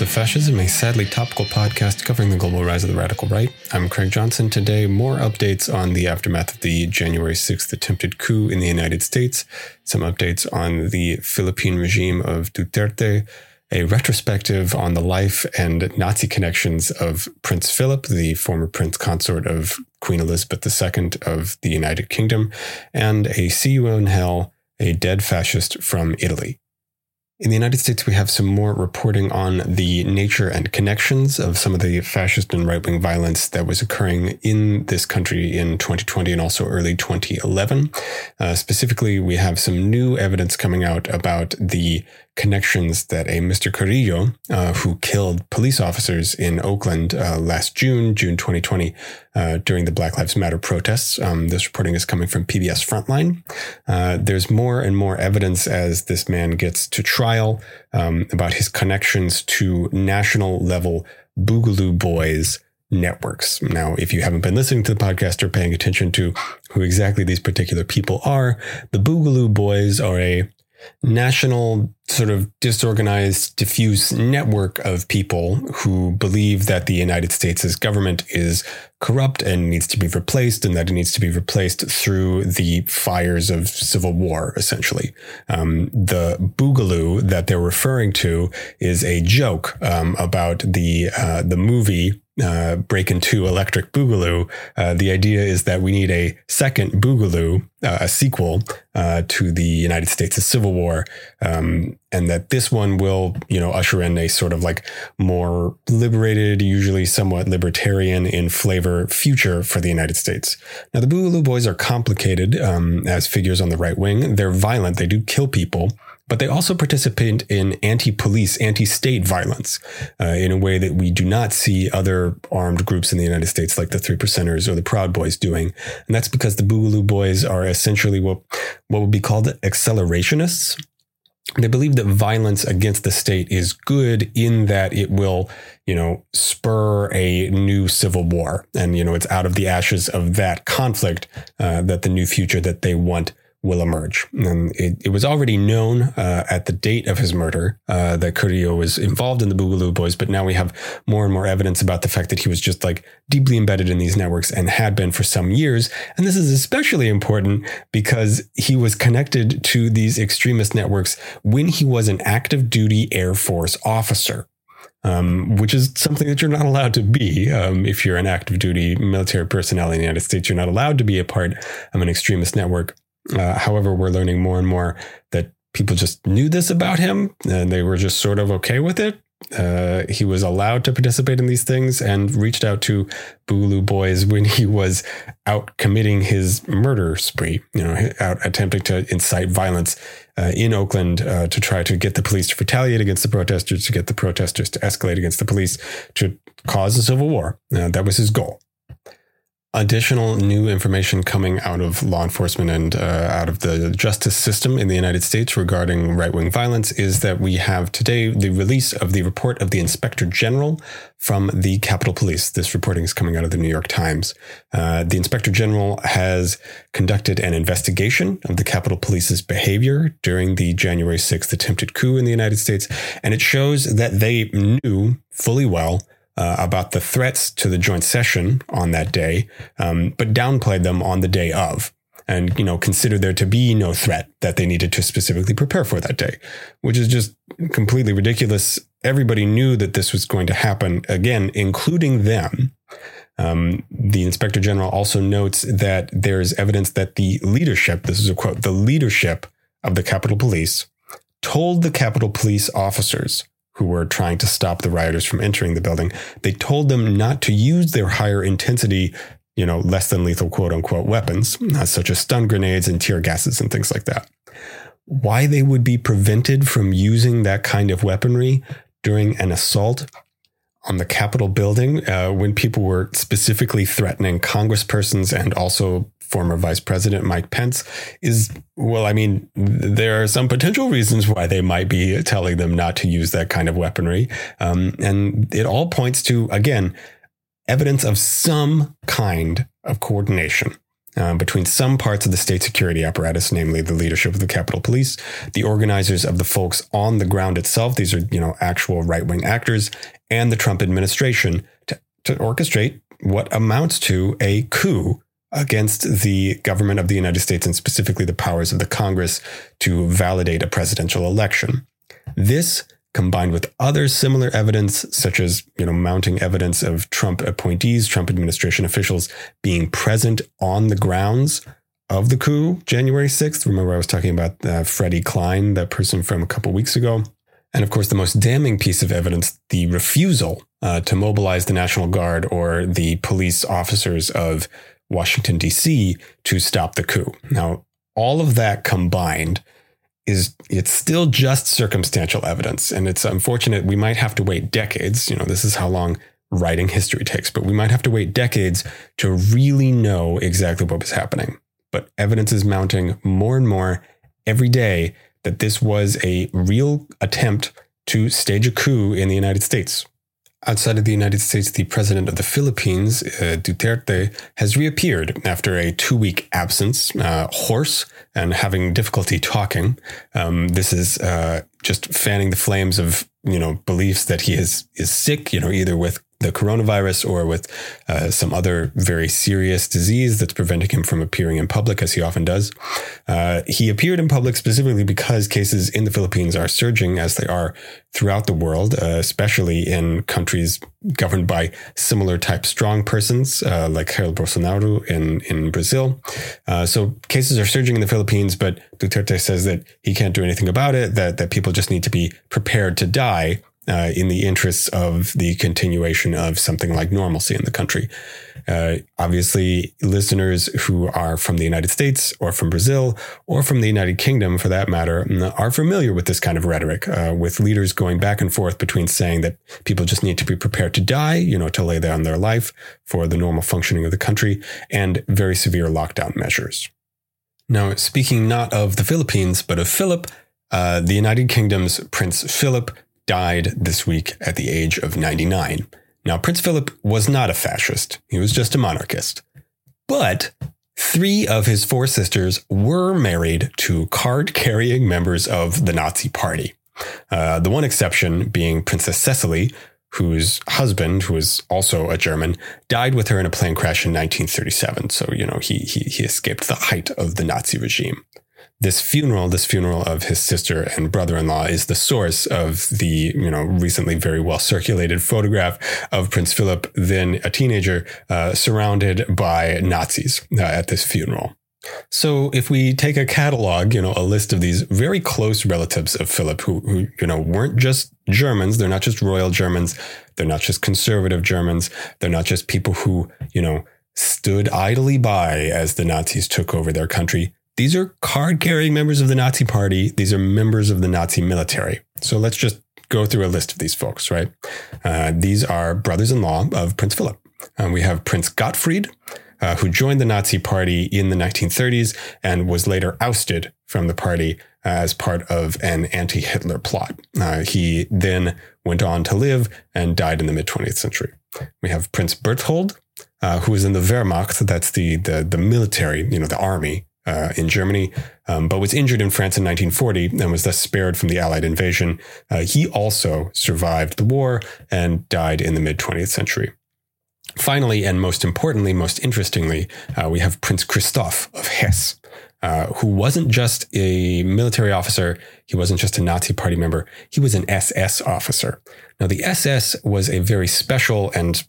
welcome back to 15 Minutes of Fascism, a sadly topical podcast covering the global rise of the radical right. I'm Craig Johnson. Today, more updates on the aftermath of the January 6th attempted coup in the United States, some updates on the Philippine regime of Duterte, a retrospective on the life and Nazi connections of Prince Philip, the former prince consort of Queen Elizabeth II of the United Kingdom, and a See You in Hell, a dead fascist from Italy. In the United States, we have some more reporting on the nature and connections of some of the fascist and right wing violence that was occurring in this country in 2020 and also early 2011. Uh, specifically, we have some new evidence coming out about the connections that a Mr. Carrillo, uh, who killed police officers in Oakland uh, last June, June 2020, uh, during the Black Lives Matter protests. Um, this reporting is coming from PBS Frontline. Uh, there's more and more evidence as this man gets to trial um, about his connections to national level Boogaloo Boys networks. Now, if you haven't been listening to the podcast or paying attention to who exactly these particular people are, the Boogaloo Boys are a national sort of disorganized, diffuse network of people who believe that the United States' government is corrupt and needs to be replaced, and that it needs to be replaced through the fires of civil war, essentially. Um, the boogaloo that they're referring to is a joke um, about the uh, the movie uh, Breakin' 2 Electric Boogaloo. Uh, the idea is that we need a second Boogaloo, uh, a sequel uh, to the United States' Civil War, um, and that this one will, you know, usher in a sort of like more liberated, usually somewhat libertarian in flavor future for the United States. Now, the Boogaloo Boys are complicated um, as figures on the right wing. They're violent. They do kill people but they also participate in anti-police, anti-state violence uh, in a way that we do not see other armed groups in the United States like the Three Percenters or the Proud Boys doing. And that's because the Boogaloo Boys are essentially what, what would be called accelerationists. They believe that violence against the state is good in that it will, you know, spur a new civil war. And, you know, it's out of the ashes of that conflict uh, that the new future that they want will emerge. And it, it was already known uh, at the date of his murder uh, that Carrillo was involved in the Boogaloo Boys, but now we have more and more evidence about the fact that he was just like deeply embedded in these networks and had been for some years. And this is especially important because he was connected to these extremist networks when he was an active duty Air Force officer. Um, which is something that you're not allowed to be um, if you're an active duty military personnel in the United States. You're not allowed to be a part of an extremist network. Uh, however, we're learning more and more that people just knew this about him and they were just sort of okay with it. Uh, he was allowed to participate in these things and reached out to Boogaloo Boys when he was out committing his murder spree, you know, out attempting to incite violence uh, in Oakland uh, to try to get the police to retaliate against the protesters, to get the protesters to escalate against the police, to cause a civil war. Uh, that was his goal additional new information coming out of law enforcement and uh, out of the justice system in the United States regarding right wing violence is that we have today the release of the report of the Inspector General from the Capitol Police. This reporting is coming out of the New York Times. Uh, the Inspector General has conducted an investigation of the Capitol Police's behavior during the January 6th attempted coup in the United States, and it shows that they knew fully well uh, about the threats to the joint session on that day, um, but downplayed them on the day of. And, you know, considered there to be no threat that they needed to specifically prepare for that day, which is just completely ridiculous. Everybody knew that this was going to happen again, including them. Um, the inspector general also notes that there's evidence that the leadership, this is a quote, the leadership of the Capitol Police told the Capitol Police officers who were trying to stop the rioters from entering the building. They told them not to use their higher intensity, you know, less than lethal quote unquote weapons, such as stun grenades and tear gases and things like that. Why they would be prevented from using that kind of weaponry during an assault on the Capitol building uh, when people were specifically threatening congresspersons and also former Vice President Mike Pence is, well, I mean, there are some potential reasons why they might be telling them not to use that kind of weaponry. Um, and it all points to, again, evidence of some kind of coordination. Um, between some parts of the state security apparatus, namely the leadership of the Capitol Police, the organizers of the folks on the ground itself, these are, you know, actual right wing actors, and the Trump administration to, to orchestrate what amounts to a coup against the government of the United States and specifically the powers of the Congress to validate a presidential election. This combined with other similar evidence, such as you know mounting evidence of Trump appointees, Trump administration officials being present on the grounds of the coup, January 6th. Remember, I was talking about uh, Freddie Klein, that person from a couple weeks ago. And of course, the most damning piece of evidence, the refusal uh, to mobilize the National Guard or the police officers of Washington, D.C. to stop the coup. Now, all of that combined is it's still just circumstantial evidence. And it's unfortunate we might have to wait decades. You know, this is how long writing history takes, but we might have to wait decades to really know exactly what was happening. But evidence is mounting more and more every day that this was a real attempt to stage a coup in the United States. Outside of the United States, the president of the Philippines, uh, Duterte, has reappeared after a two week absence, uh, hoarse and having difficulty talking. Um, this is uh, just fanning the flames of you know beliefs that he is is sick, you know, either with the coronavirus or with uh, some other very serious disease that's preventing him from appearing in public, as he often does. Uh, he appeared in public specifically because cases in the Philippines are surging, as they are throughout the world, uh, especially in countries governed by similar type strong persons, uh, like Jair Bolsonaro in, in Brazil. Uh, so cases are surging in the Philippines, but Duterte says that he can't do anything about it, that, that people just need to be prepared to die uh, in the interests of the continuation of something like normalcy in the country. Uh, obviously, listeners who are from the United States or from Brazil or from the United Kingdom, for that matter, are familiar with this kind of rhetoric, uh, with leaders going back and forth between saying that people just need to be prepared to die, you know, to lay down their life for the normal functioning of the country, and very severe lockdown measures. Now, speaking not of the Philippines, but of Philip, uh, the United Kingdom's Prince Philip died this week at the age of 99. Now, Prince Philip was not a fascist, he was just a monarchist. But three of his four sisters were married to card carrying members of the Nazi Party. Uh, the one exception being Princess Cecilie, whose husband, who was also a German, died with her in a plane crash in 1937. So, you know, he, he, he escaped the height of the Nazi regime this funeral, this funeral of his sister and brother-in-law is the source of the, you know, recently very well circulated photograph of Prince Philip, then a teenager, uh, surrounded by Nazis uh, at this funeral. So if we take a catalog, you know, a list of these very close relatives of Philip who, who, you know, weren't just Germans, they're not just royal Germans, they're not just conservative Germans, they're not just people who, you know, stood idly by as the Nazis took over their country. These are card carrying members of the Nazi party. These are members of the Nazi military. So let's just go through a list of these folks, right? Uh, these are brothers in law of Prince Philip. Um, we have Prince Gottfried, uh, who joined the Nazi party in the 1930s and was later ousted from the party as part of an anti Hitler plot. Uh, he then went on to live and died in the mid 20th century. We have Prince Berthold, uh, who was in the Wehrmacht, that's the, the, the military, you know, the army uh, in Germany, um, but was injured in France in 1940 and was thus spared from the Allied invasion. Uh, he also survived the war and died in the mid 20th century. Finally, and most importantly, most interestingly, uh, we have Prince Christoph of Hesse, uh, who wasn't just a military officer, he wasn't just a Nazi party member, he was an SS officer. Now, the SS was a very special and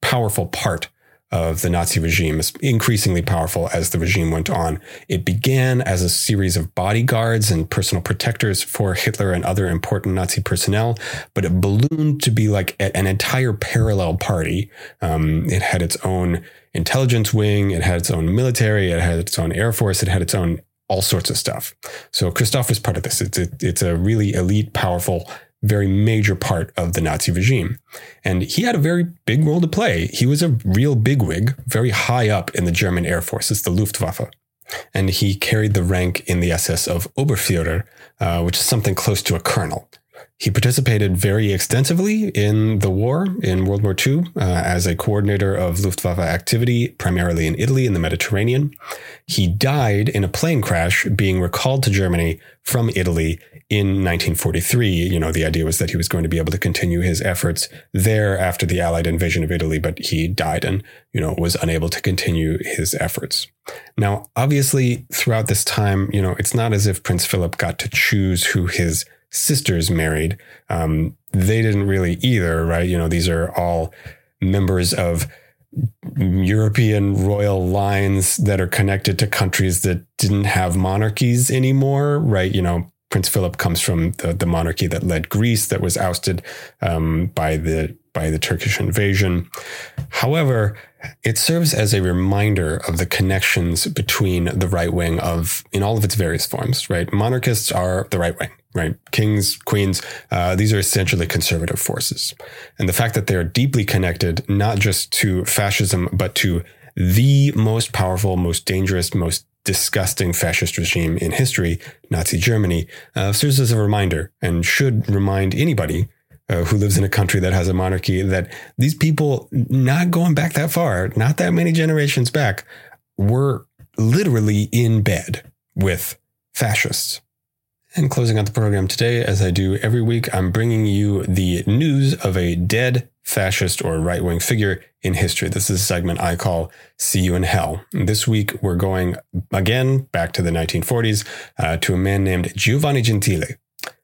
powerful part of the Nazi regime is increasingly powerful as the regime went on. It began as a series of bodyguards and personal protectors for Hitler and other important Nazi personnel, but it ballooned to be like an entire parallel party. Um, it had its own intelligence wing, it had its own military, it had its own air force, it had its own all sorts of stuff. So Christoph was part of this. It's it's a really elite, powerful very major part of the Nazi regime. And he had a very big role to play. He was a real bigwig, very high up in the German Air Force. It's the Luftwaffe. And he carried the rank in the SS of Oberfuhrer, uh, which is something close to a colonel. He participated very extensively in the war in World War II uh, as a coordinator of Luftwaffe activity, primarily in Italy and the Mediterranean. He died in a plane crash being recalled to Germany from Italy in 1943. You know, the idea was that he was going to be able to continue his efforts there after the Allied invasion of Italy, but he died and, you know, was unable to continue his efforts. Now, obviously, throughout this time, you know, it's not as if Prince Philip got to choose who his sisters married. Um, they didn't really either, right? You know, these are all members of European royal lines that are connected to countries that didn't have monarchies anymore, right? You know, Prince Philip comes from the, the monarchy that led Greece, that was ousted um, by the by the Turkish invasion. However, it serves as a reminder of the connections between the right wing of in all of its various forms. Right, monarchists are the right wing. Right, kings, queens, uh, these are essentially conservative forces, and the fact that they are deeply connected not just to fascism but to the most powerful, most dangerous, most disgusting fascist regime in history, Nazi Germany, uh, serves as a reminder and should remind anybody uh, who lives in a country that has a monarchy that these people, not going back that far, not that many generations back, were literally in bed with fascists. And closing out the program today, as I do every week, I'm bringing you the news of a dead fascist or right wing figure in history. This is a segment I call See You in Hell. This week, we're going again back to the 1940s uh, to a man named Giovanni Gentile.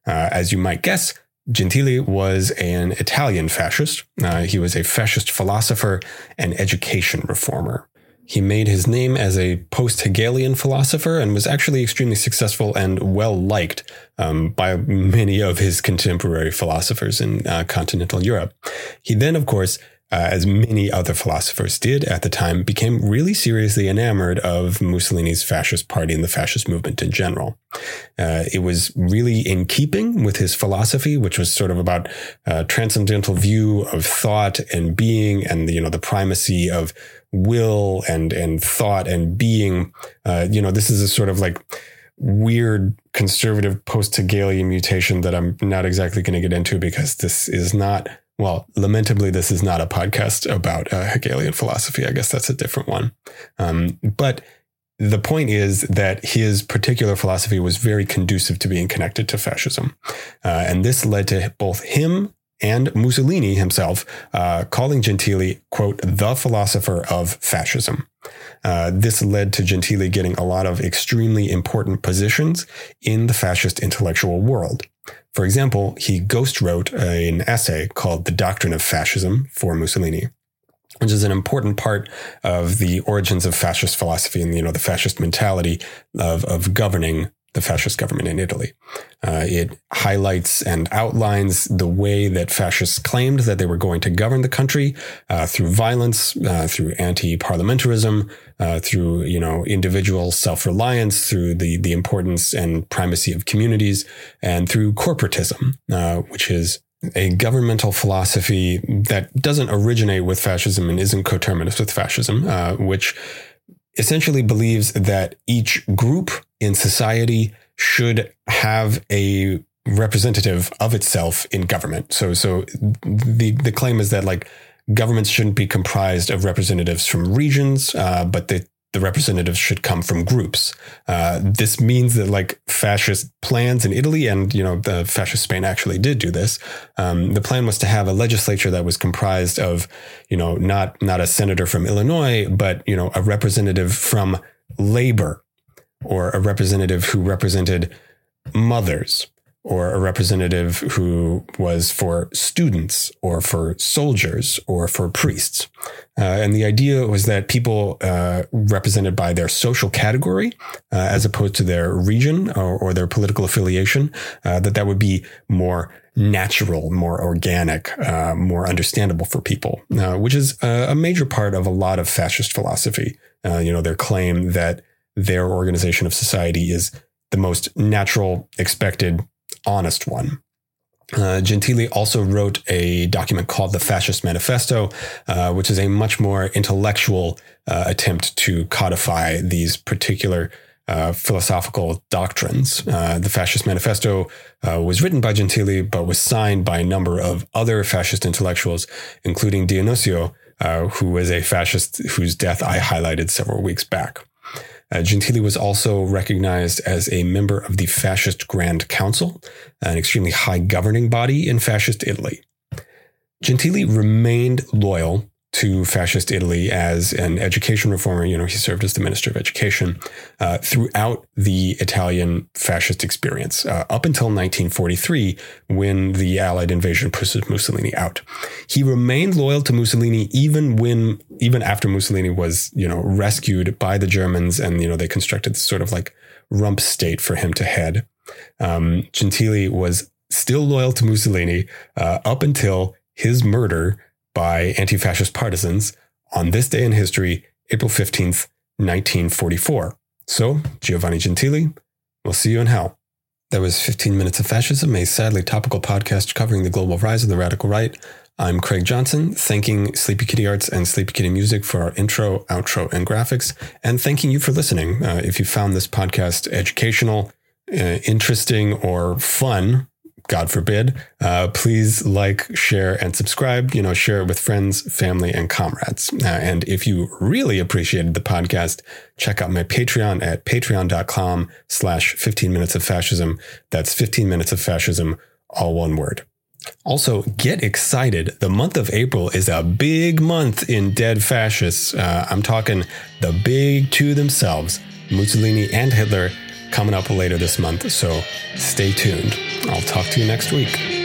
Uh, as you might guess, Gentile was an Italian fascist. Uh, he was a fascist philosopher and education reformer. He made his name as a post Hegelian philosopher and was actually extremely successful and well liked um, by many of his contemporary philosophers in uh, continental Europe. He then, of course, uh, as many other philosophers did at the time, became really seriously enamored of Mussolini's fascist party and the fascist movement in general. Uh, it was really in keeping with his philosophy, which was sort of about a transcendental view of thought and being and, you know, the primacy of will and, and thought and being. Uh, you know, this is a sort of like, weird conservative post Hegelian mutation that I'm not exactly going to get into because this is not well, lamentably, this is not a podcast about uh, Hegelian philosophy. I guess that's a different one. Um, but the point is that his particular philosophy was very conducive to being connected to fascism. Uh, and this led to both him and Mussolini himself uh, calling Gentile, quote, the philosopher of fascism. Uh, this led to Gentile getting a lot of extremely important positions in the fascist intellectual world. For example, he ghost wrote an essay called The Doctrine of Fascism for Mussolini, which is an important part of the origins of fascist philosophy and, you know, the fascist mentality of, of governing the fascist government in Italy. Uh, it highlights and outlines the way that fascists claimed that they were going to govern the country uh, through violence, uh, through anti-parliamentarism, uh, through you know individual self-reliance, through the the importance and primacy of communities, and through corporatism, uh, which is a governmental philosophy that doesn't originate with fascism and isn't coterminous with fascism, uh, which essentially believes that each group in society should have a representative of itself in government. So, so the the claim is that like governments shouldn't be comprised of representatives from regions, uh, but that the representatives should come from groups. Uh, this means that like fascist plans in Italy and, you know, the fascist Spain actually did do this. Um, the plan was to have a legislature that was comprised of, you know, not, not a senator from Illinois, but, you know, a representative from labor or a representative who represented mothers or a representative who was for students or for soldiers or for priests. Uh, and the idea was that people uh, represented by their social category, uh, as opposed to their region or, or their political affiliation, uh, that that would be more natural, more organic, uh, more understandable for people, uh, which is a major part of a lot of fascist philosophy. you know, their claim that their organization of society is the most natural, expected, honest one. Uh, Gentile also wrote a document called the Fascist Manifesto, uh, which is a much more intellectual uh, attempt to codify these particular uh, philosophical doctrines. Uh, the Fascist Manifesto uh, was written by Gentile, but was signed by a number of other fascist intellectuals, including D'Annunzio, uh, who was a fascist whose death I highlighted several weeks back. Uh, Gentile was also recognized as a member of the Fascist Grand Council, an extremely high governing body in fascist Italy. Gentile remained loyal to fascist Italy as an education reformer. You know, he served as the Minister of Education uh, throughout the Italian fascist experience uh, up until 1943, when the Allied invasion pushed Mussolini out. He remained loyal to Mussolini even when, even after Mussolini was, you know, rescued by the Germans, and you know they constructed this sort of like rump state for him to head. Um, Gentile was still loyal to Mussolini uh, up until his murder by anti fascist partisans on this day in history, April 15th, 1944. So, Giovanni Gentile, we'll see you in hell. That was 15 Minutes of Fascism, a sadly topical podcast covering the global rise of the radical right. I'm Craig Johnson, thanking Sleepy Kitty Arts and Sleepy Kitty Music for our intro, outro, and graphics, and thanking you for listening. Uh, if you found this podcast educational, uh, interesting, or fun, God forbid, uh, please like, share, and subscribe. You know, share it with friends, family, and comrades. Uh, and if you really appreciated the podcast, check out my Patreon at patreon.com slash 15 minutes of fascism. That's 15 minutes of fascism, all one word. Also, get excited. The month of April is a big month in Dead Fascists. Uh, I'm talking the big two themselves, Mussolini and Hitler, coming up later this month. So stay tuned. I'll talk to you next week.